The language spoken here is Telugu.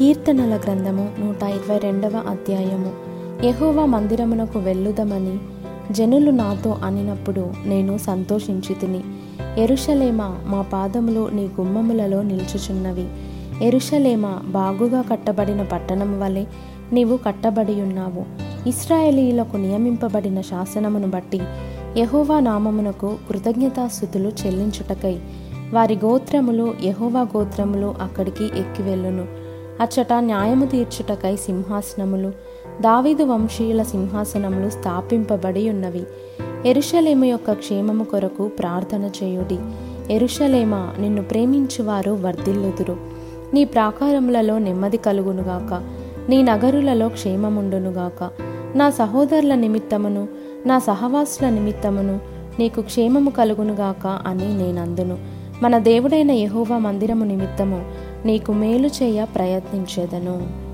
కీర్తనల గ్రంథము నూట ఇరవై రెండవ అధ్యాయము. యహోవా మందిరమునకు వెళ్ళుదమని జనులు నాతో అనినప్పుడు నేను సంతోషించి తిని ఎరుషలేమా మా పాదములు నీ గుమ్మములలో నిల్చుచున్నవి. ఎరుషలేమా బాగుగా కట్టబడిన పట్టణం వలె నీవు కట్టబడి ఉన్నావు. ఇస్రాయేలీలకు నియమింపబడిన శాసనమును బట్టి యహోవా నామమునకు కృతజ్ఞతాస్థుతులు చెల్లించుటకై వారి గోత్రములు యహోవా గోత్రములు అక్కడికి ఎక్కి వెళ్ళును. అచ్చట న్యాయము తీర్చుటకై సింహాసనములు దావీదు వంశీయుల సింహాసనములు స్థాపింపబడి ఉన్నవి. ఎరుషలేము యొక్క క్షేమము కొరకు ప్రార్థన చేయుడి. ఎరుషలేమా నిన్ను ప్రేమించువారు వర్ధిల్లుదురు. నీ ప్రాకారములలో నెమ్మది కలుగునుగాక నీ నగరులలో క్షేమముండునుగాక నా సహోదరుల నిమిత్తమును నా సహవాసుల నిమిత్తమును నీకు క్షేమము కలుగునుగాక అని నేనందును. మన దేవుడైన యహోవా మందిరము నిమిత్తము నీకు మేలు చేయ ప్రయత్నించేదను.